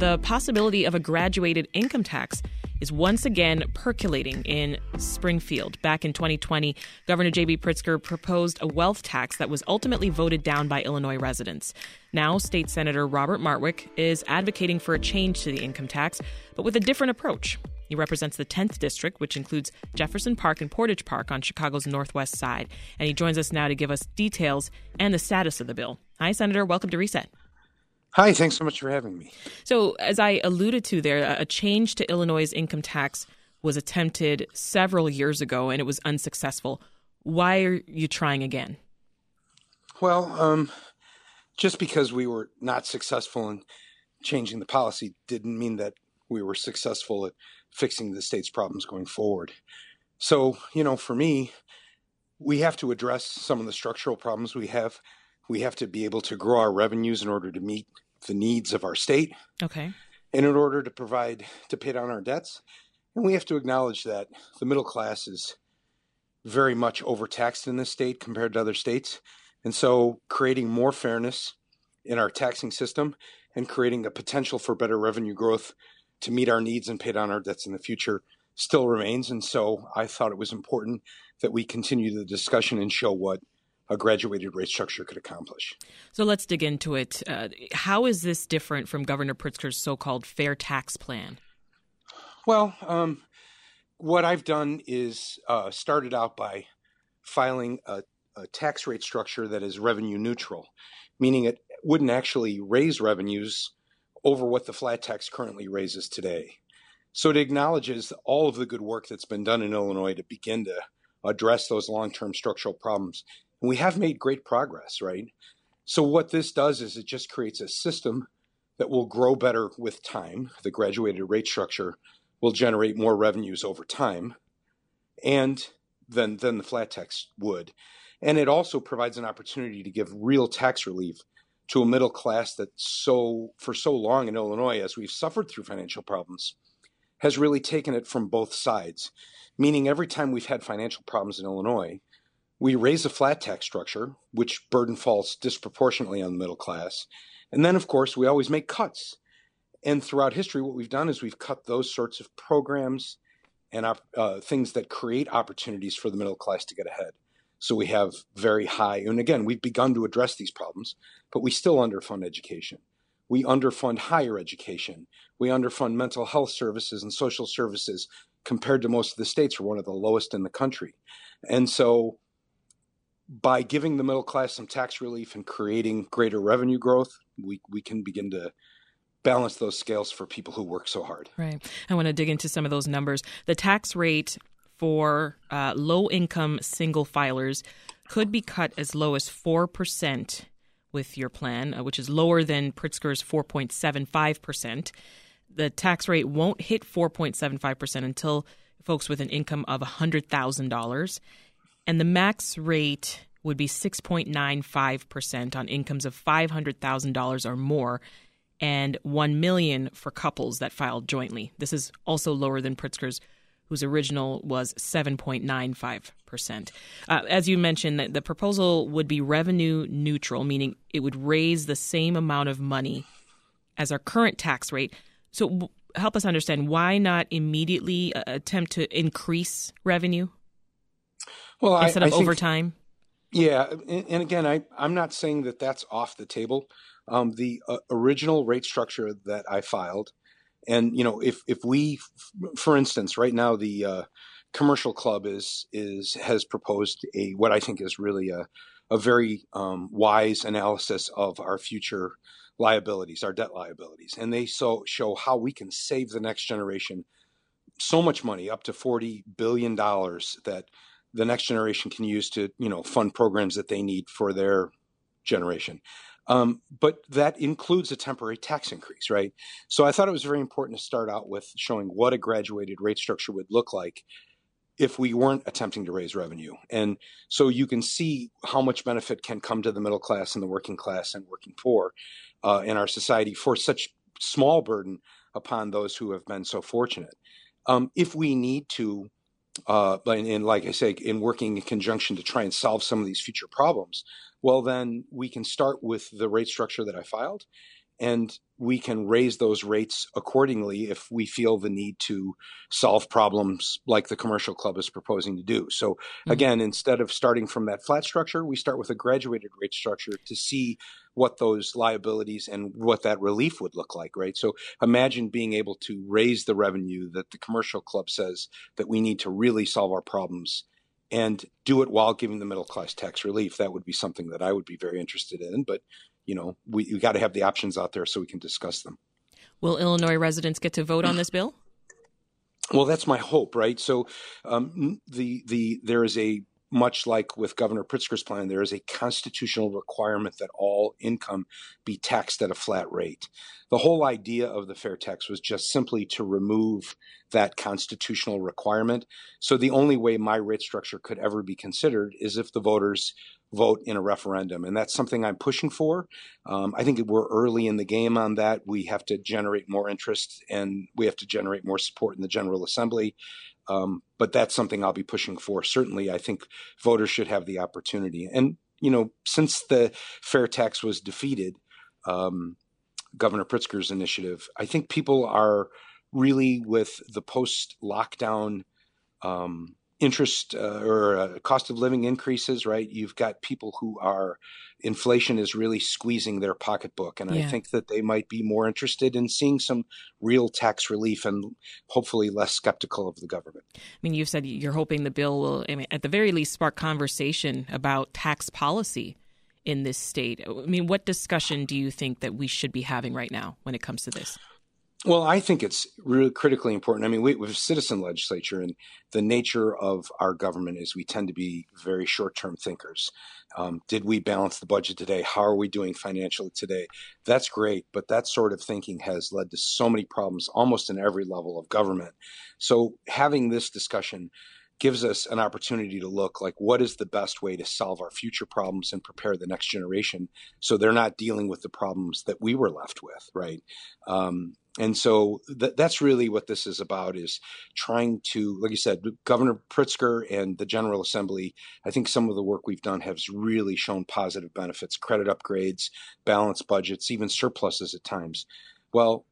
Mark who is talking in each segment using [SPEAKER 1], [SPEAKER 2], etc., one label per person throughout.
[SPEAKER 1] the possibility of a graduated income tax is once again percolating in Springfield. Back in 2020, Governor J.B. Pritzker proposed a wealth tax that was ultimately voted down by Illinois residents. Now, State Senator Robert Martwick is advocating for a change to the income tax, but with a different approach. He represents the 10th district, which includes Jefferson Park and Portage Park on Chicago's northwest side. And he joins us now to give us details and the status of the bill. Hi, Senator. Welcome to Reset.
[SPEAKER 2] Hi, thanks so much for having me.
[SPEAKER 1] So, as I alluded to there, a change to Illinois' income tax was attempted several years ago and it was unsuccessful. Why are you trying again?
[SPEAKER 2] Well, um, just because we were not successful in changing the policy didn't mean that we were successful at fixing the state's problems going forward. So, you know, for me, we have to address some of the structural problems we have we have to be able to grow our revenues in order to meet the needs of our state.
[SPEAKER 1] Okay.
[SPEAKER 2] And in order to provide to pay down our debts. And we have to acknowledge that the middle class is very much overtaxed in this state compared to other states. And so creating more fairness in our taxing system and creating a potential for better revenue growth to meet our needs and pay down our debts in the future still remains. And so I thought it was important that we continue the discussion and show what a graduated rate structure could accomplish.
[SPEAKER 1] So let's dig into it. Uh, how is this different from Governor Pritzker's so called fair tax plan?
[SPEAKER 2] Well, um, what I've done is uh, started out by filing a, a tax rate structure that is revenue neutral, meaning it wouldn't actually raise revenues over what the flat tax currently raises today. So it acknowledges all of the good work that's been done in Illinois to begin to address those long term structural problems and we have made great progress, right? So, what this does is it just creates a system that will grow better with time. The graduated rate structure will generate more revenues over time and than, than the flat tax would. And it also provides an opportunity to give real tax relief to a middle class that so for so long in Illinois, as we've suffered through financial problems, has really taken it from both sides. Meaning every time we've had financial problems in Illinois, we raise a flat tax structure, which burden falls disproportionately on the middle class. And then, of course, we always make cuts. And throughout history, what we've done is we've cut those sorts of programs and uh, things that create opportunities for the middle class to get ahead. So we have very high, and again, we've begun to address these problems, but we still underfund education. We underfund higher education. We underfund mental health services and social services compared to most of the states. We're one of the lowest in the country. And so by giving the middle class some tax relief and creating greater revenue growth, we, we can begin to balance those scales for people who work so hard.
[SPEAKER 1] Right. I want to dig into some of those numbers. The tax rate for uh, low income single filers could be cut as low as 4% with your plan, uh, which is lower than Pritzker's 4.75%. The tax rate won't hit 4.75% until folks with an income of $100,000 and the max rate would be 6.95% on incomes of $500,000 or more and 1 million for couples that filed jointly. This is also lower than Pritzker's whose original was 7.95%. Uh, as you mentioned, the, proposal would be revenue neutral, meaning it would raise the same amount of money as our current tax rate. So, help us understand why not immediately uh, attempt to increase revenue? Well, instead I, of I overtime?
[SPEAKER 2] yeah, and, and, again, I, I'm not saying that that's off the table. Um, the uh, original rate structure that I filed, and you know, if if we, for instance, right now the uh, commercial club is is has proposed a what I think is really a a very um, wise analysis of our future liabilities, our debt liabilities, and they so show how we can save the next generation so much money, up to forty billion dollars, that the next generation can use to you know fund programs that they need for their generation. Um, but that includes a temporary tax increase, right? So I thought it was very important to start out with showing what a graduated rate structure would look like if we weren't attempting to raise revenue. And so you can see how much benefit can come to the middle class and the working class and working poor uh, in our society for such small burden upon those who have been so fortunate. Um, if we need to uh, and, and, like I say, in working in conjunction to try and solve some of these future problems, well, then we can start with the rate structure that I filed. And we can raise those rates accordingly if we feel the need to solve problems like the commercial club is proposing to do. So mm-hmm. again, instead of starting from that flat structure, we start with a graduated rate structure to see what those liabilities and what that relief would look like, right? So imagine being able to raise the revenue that the commercial club says that we need to really solve our problems and do it while giving the middle class tax relief. That would be something that I would be very interested in. But you know, we, we got to have the options out there so we can discuss them.
[SPEAKER 1] Will Illinois residents get to vote on this bill?
[SPEAKER 2] Well, that's my hope, right? So, um, the the there is a much like with Governor Pritzker's plan, there is a constitutional requirement that all income be taxed at a flat rate. The whole idea of the fair tax was just simply to remove that constitutional requirement. So the only way my rate structure could ever be considered is if the voters vote in a referendum. And that's something I'm pushing for. Um, I think we're early in the game on that. We have to generate more interest and we have to generate more support in the General Assembly. Um, but that's something I'll be pushing for. Certainly, I think voters should have the opportunity. And, you know, since the fair tax was defeated, um, Governor Pritzker's initiative, I think people are really with the post lockdown um, interest uh, or uh, cost of living increases, right? You've got people who are inflation is really squeezing their pocketbook, and yeah. I think that they might be more interested in seeing some real tax relief and hopefully less skeptical of the government.
[SPEAKER 1] I mean, you've said you're hoping the bill will, I mean, at the very least, spark conversation about tax policy in this state. I mean, what discussion do you think that we should be having right now when it comes to this?
[SPEAKER 2] Well, I think it's really critically important. I mean, we, we have citizen legislature, and the nature of our government is we tend to be very short term thinkers. Um, did we balance the budget today? How are we doing financially today? That's great, but that sort of thinking has led to so many problems almost in every level of government. So, having this discussion gives us an opportunity to look like what is the best way to solve our future problems and prepare the next generation so they're not dealing with the problems that we were left with right um, and so th- that's really what this is about is trying to like you said governor pritzker and the general assembly i think some of the work we've done has really shown positive benefits credit upgrades balanced budgets even surpluses at times well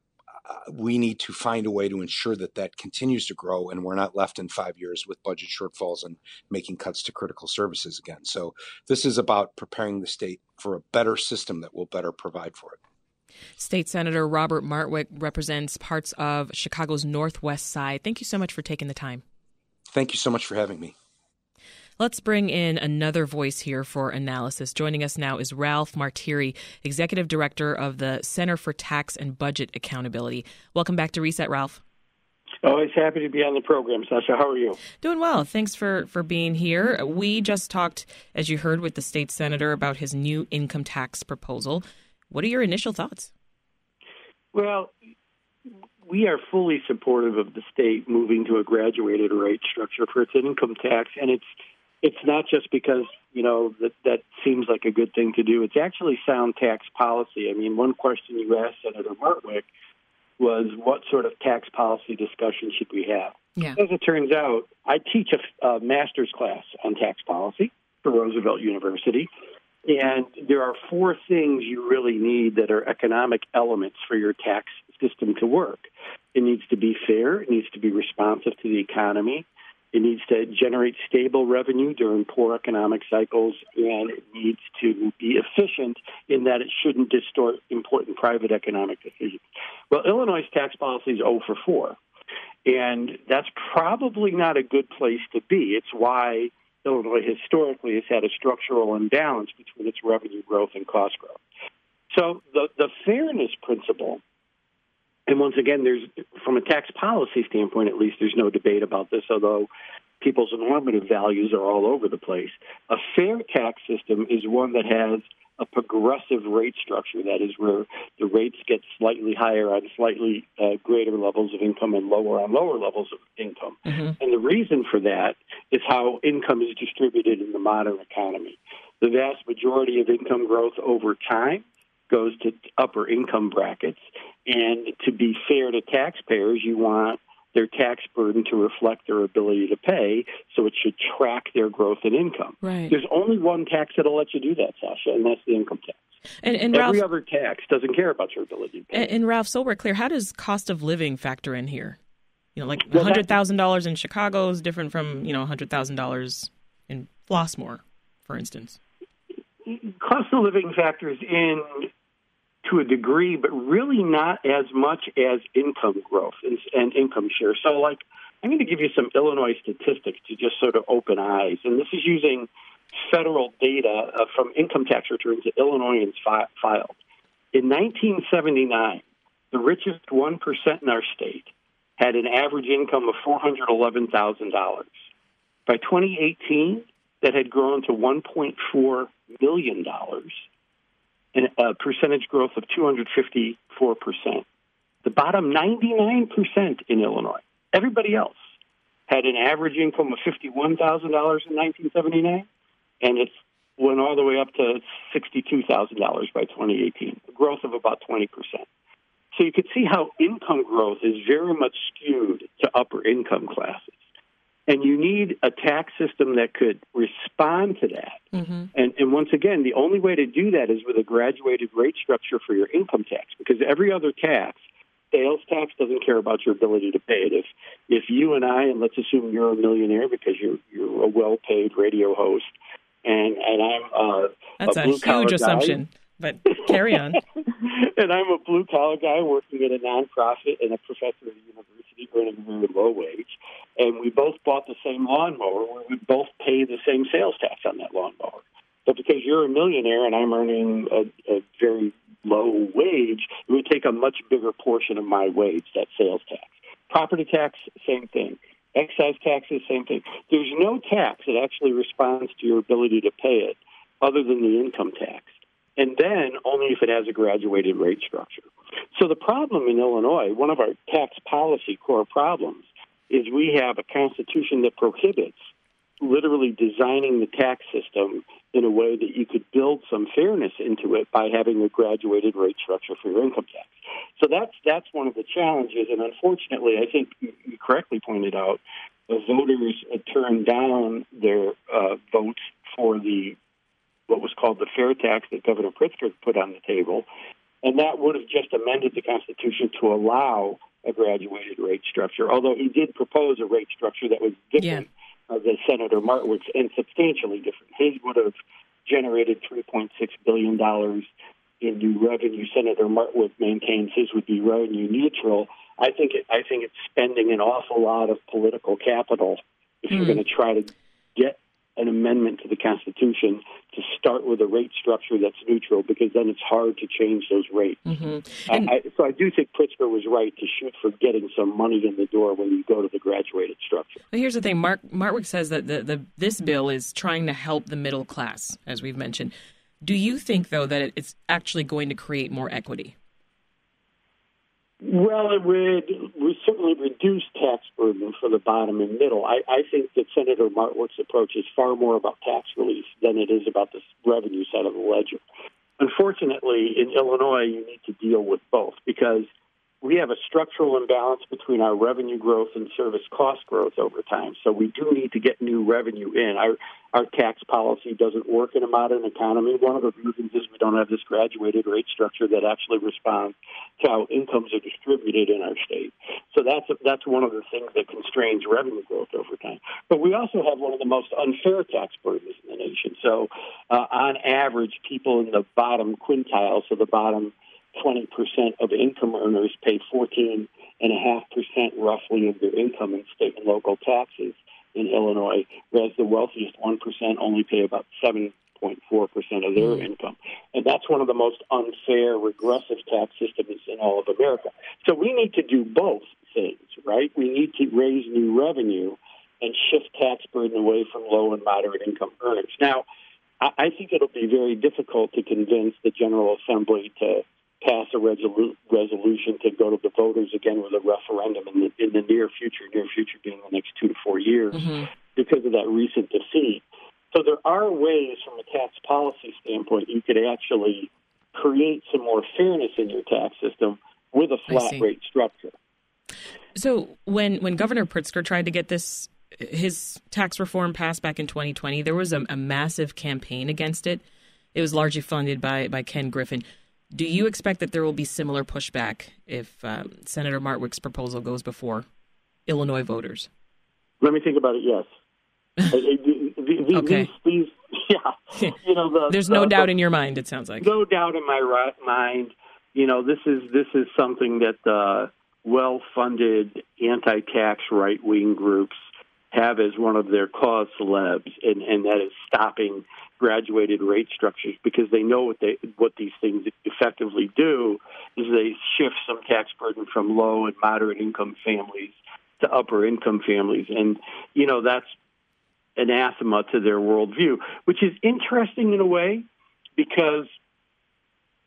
[SPEAKER 2] uh, we need to find a way to ensure that that continues to grow and we're not left in five years with budget shortfalls and making cuts to critical services again. So this is about preparing the state for a better system that will better provide for it.
[SPEAKER 1] State Senator Robert Martwick represents parts of Chicago's northwest side. Thank you so much for taking the time.
[SPEAKER 2] Thank you so much for having me.
[SPEAKER 1] Let's bring in another voice here for analysis. Joining us now is Ralph Martire, Executive Director of the Center for Tax and Budget Accountability. Welcome back to Reset, Ralph.
[SPEAKER 3] Always happy to be on the program, Sasha. How are you?
[SPEAKER 1] Doing well. Thanks for, for being here. We just talked, as you heard, with the state senator about his new income tax proposal. What are your initial thoughts?
[SPEAKER 3] Well, we are fully supportive of the state moving to a graduated rate structure for its income tax, and it's it's not just because you know that that seems like a good thing to do. It's actually sound tax policy. I mean, one question you asked Senator Martwick was, "What sort of tax policy discussion should we have?"
[SPEAKER 1] Yeah.
[SPEAKER 3] As it turns out, I teach a, a master's class on tax policy for Roosevelt University, and there are four things you really need that are economic elements for your tax system to work. It needs to be fair. It needs to be responsive to the economy. It needs to generate stable revenue during poor economic cycles, and it needs to be efficient in that it shouldn't distort important private economic decisions. Well, Illinois' tax policy is 0 for 4, and that's probably not a good place to be. It's why Illinois historically has had a structural imbalance between its revenue growth and cost growth. So the, the fairness principle and once again, there's from a tax policy standpoint, at least, there's no debate about this. Although people's normative values are all over the place, a fair tax system is one that has a progressive rate structure. That is where the rates get slightly higher on slightly uh, greater levels of income and lower on lower levels of income. Mm-hmm. And the reason for that is how income is distributed in the modern economy. The vast majority of income growth over time goes to upper income brackets. And to be fair to taxpayers, you want their tax burden to reflect their ability to pay, so it should track their growth in income.
[SPEAKER 1] Right.
[SPEAKER 3] There's only one tax that'll let you do that, Sasha, and that's the income tax.
[SPEAKER 1] And, and
[SPEAKER 3] Every
[SPEAKER 1] Ralph,
[SPEAKER 3] other tax doesn't care about your ability to pay.
[SPEAKER 1] and, and Ralph, so we're clear. How does cost of living factor in here? You know, like
[SPEAKER 3] Well,
[SPEAKER 1] hundred thousand dollars in Chicago is different from you know hundred thousand dollars in Flossmoor, for instance.
[SPEAKER 3] cost of living factors in to a degree, but really not as much as income growth and, and income share. So, like, I'm going to give you some Illinois statistics to just sort of open eyes, and this is using federal data uh, from income tax returns that Illinoisans fi- filed. In 1979, the richest 1% in our state had an average income of $411,000. By 2018, that had grown to 1.4 million dollars, and a uh, percentage growth of 254 percent. The bottom 99 percent in Illinois, everybody else had an average income of 51 thousand dollars in 1979, and it went all the way up to 62 thousand dollars by 2018, a growth of about 20 percent. So you could see how income growth is very much skewed to upper income classes. And you need a tax system that could respond to that.
[SPEAKER 1] Mm-hmm.
[SPEAKER 3] And, and once again, the only way to do that is with a graduated rate structure for your income tax, because every other tax, sales tax, doesn't care about your ability to pay it. If if you and I, and let's assume you're a millionaire because you're you're a well-paid radio host, and and I'm uh,
[SPEAKER 1] That's
[SPEAKER 3] a
[SPEAKER 1] a, huge assumption, but carry on.
[SPEAKER 3] and I'm a blue collar guy working at a nonprofit and a professor at a university earning a very low wage. And we both bought the same lawnmower. We both pay the same sales tax on that lawnmower. But because you're a millionaire and I'm earning a, a very low wage, it would take a much bigger portion of my wage, that sales tax. Property tax, same thing. Excise taxes, same thing. There's no tax that actually responds to your ability to pay it other than the income tax and then only if it has a graduated rate structure. So the problem in Illinois, one of our tax policy core problems, is we have a constitution that prohibits literally designing the tax system in a way that you could build some fairness into it by having a graduated rate structure for your income tax. So that's that's one of the challenges, and unfortunately, I think you correctly pointed out, the voters turned down their uh, votes for the what was called the fair tax that Governor Pritzker put on the table, and that would have just amended the Constitution to allow a graduated rate structure. Although he did propose a rate structure that was different uh, than Senator Martwick's and substantially different. His would have generated 3.6 billion dollars in new revenue. Senator Martwick maintains his would be revenue neutral. I think it, I think it's spending an awful lot of political capital if you're
[SPEAKER 1] Hmm.
[SPEAKER 3] going to try to get an amendment to the Constitution to start with a rate structure that's neutral, because then it's hard to change those rates.
[SPEAKER 1] hmm
[SPEAKER 3] I,
[SPEAKER 1] And-
[SPEAKER 3] I, so I do think Pritzker was right to shoot for getting some money in the door when you go to the graduated structure.
[SPEAKER 1] But here's the thing: Mark Martwick says that the, the this bill is trying to help the middle class, as we've mentioned. Do you think, though, that it's actually going to create more equity?
[SPEAKER 3] Well, it would we certainly reduce tax burden for the bottom and middle. I, I think that Senator Martwick's approach is far more about tax relief than it is about the revenue side of the ledger. Unfortunately, in Illinois, you need to deal with both because we have a structural imbalance between our revenue growth and service cost growth over time. So we do need to get new revenue in. Our our tax policy doesn't work in a modern economy. One of the reasons is we don't have this graduated rate structure that actually responds to how incomes are distributed in our state. So that's that's one of the things that constrains revenue growth over time. But we also have one of the most unfair tax burdens in the nation. So uh, on average, people in the bottom quintile, so the bottom 20% of income earners pay 14.5% roughly of their income in state and local taxes in Illinois, whereas the wealthiest 1% only pay about 7.4% of their hmm. income. And that's one of the most unfair, regressive tax systems in all of America. So we need to do both things, right? We need to raise new revenue and shift tax burden away from low and moderate income earners. Now, I I think it'll be very difficult to convince the General Assembly to pass a resolu- resolution to go to the voters again with a referendum in the, in the near future, near future being the next two to four years,
[SPEAKER 1] Mhm.
[SPEAKER 3] because of that recent defeat. So there are ways from a tax policy standpoint you could actually create some more fairness in your tax system with a flat rate structure.
[SPEAKER 1] So when when Governor Pritzker tried to get this his tax reform passed back in 2020, there was a, a massive campaign against it. it was largely funded by by Ken Griffin. Do you expect that there will be similar pushback if uh, Senator Martwick's proposal goes before Illinois voters?
[SPEAKER 3] Let me think about it. Yes.
[SPEAKER 1] okay.
[SPEAKER 3] These, these, yeah. You know, the,
[SPEAKER 1] there's no doubt in your mind. It sounds like
[SPEAKER 3] no doubt in my right mind. You know, this is this is something that uh, well-funded anti-tax right-wing groups have as one of their cause celebs, and, and that is stopping graduated rate structures because they know what they what these things effectively do is they shift some tax burden from low and moderate income families to upper income families, and you know that's anathema to their worldview, which is interesting in a way because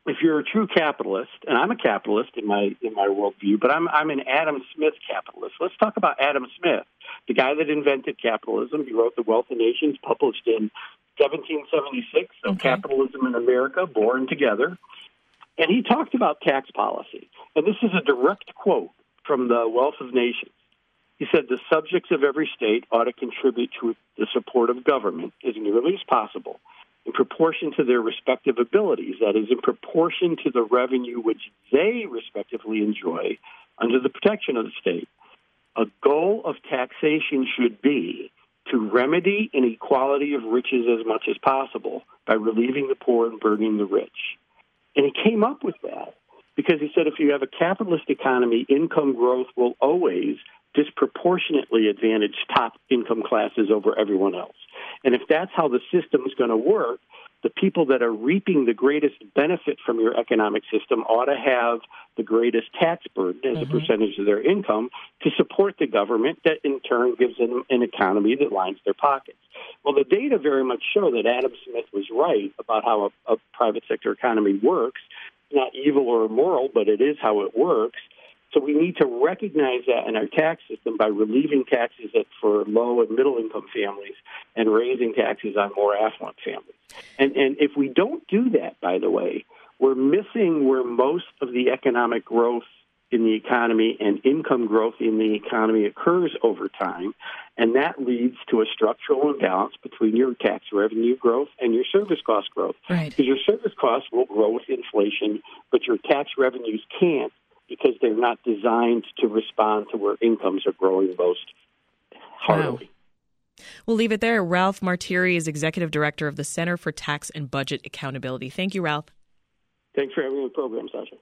[SPEAKER 3] if you're a true capitalist, and I'm a capitalist in my in my worldview, but I'm I'm an Adam Smith capitalist. Let's talk about Adam Smith, the guy that invented capitalism. He wrote The Wealth of Nations, published in 1776. So okay. capitalism in America, born together, and he talked about tax policy. And this is a direct quote from The Wealth of Nations. He said the subjects of every state ought to contribute to the support of government as nearly as possible in proportion to their respective abilities, that is, in proportion to the revenue which they respectively enjoy under the protection of the state. A goal of taxation should be to remedy inequality of riches as much as possible by relieving the poor and burdening the rich. And he came up with that because he said if you have a capitalist economy, income growth will always disproportionately advantage top income classes over everyone else. And if that's how the system is going to work, the people that are reaping the greatest benefit from your economic system ought to have the greatest tax burden as mm-hmm. a percentage of their income to support the government that in turn gives them an economy that lines their pockets. Well, the data very much show that Adam Smith was right about how a, a private sector economy works. It's not evil or immoral, but it is how it works. So we need to recognize that in our tax system by relieving taxes for low and middle income families and raising taxes on more affluent families. And, and if we don't do that, by the way, we're missing where most of the economic growth in the economy and income growth in the economy occurs over time. And that leads to a structural imbalance between your tax revenue growth and your service cost growth.
[SPEAKER 1] Right.
[SPEAKER 3] Because your service costs will grow with inflation, but your tax revenues can't because they're not designed to respond to where incomes are growing most heartily.
[SPEAKER 1] Wow. We'll leave it there. Ralph Martire is Executive Director of the Center for Tax and Budget Accountability. Thank you, Ralph.
[SPEAKER 3] Thanks for having me on the program, Sasha.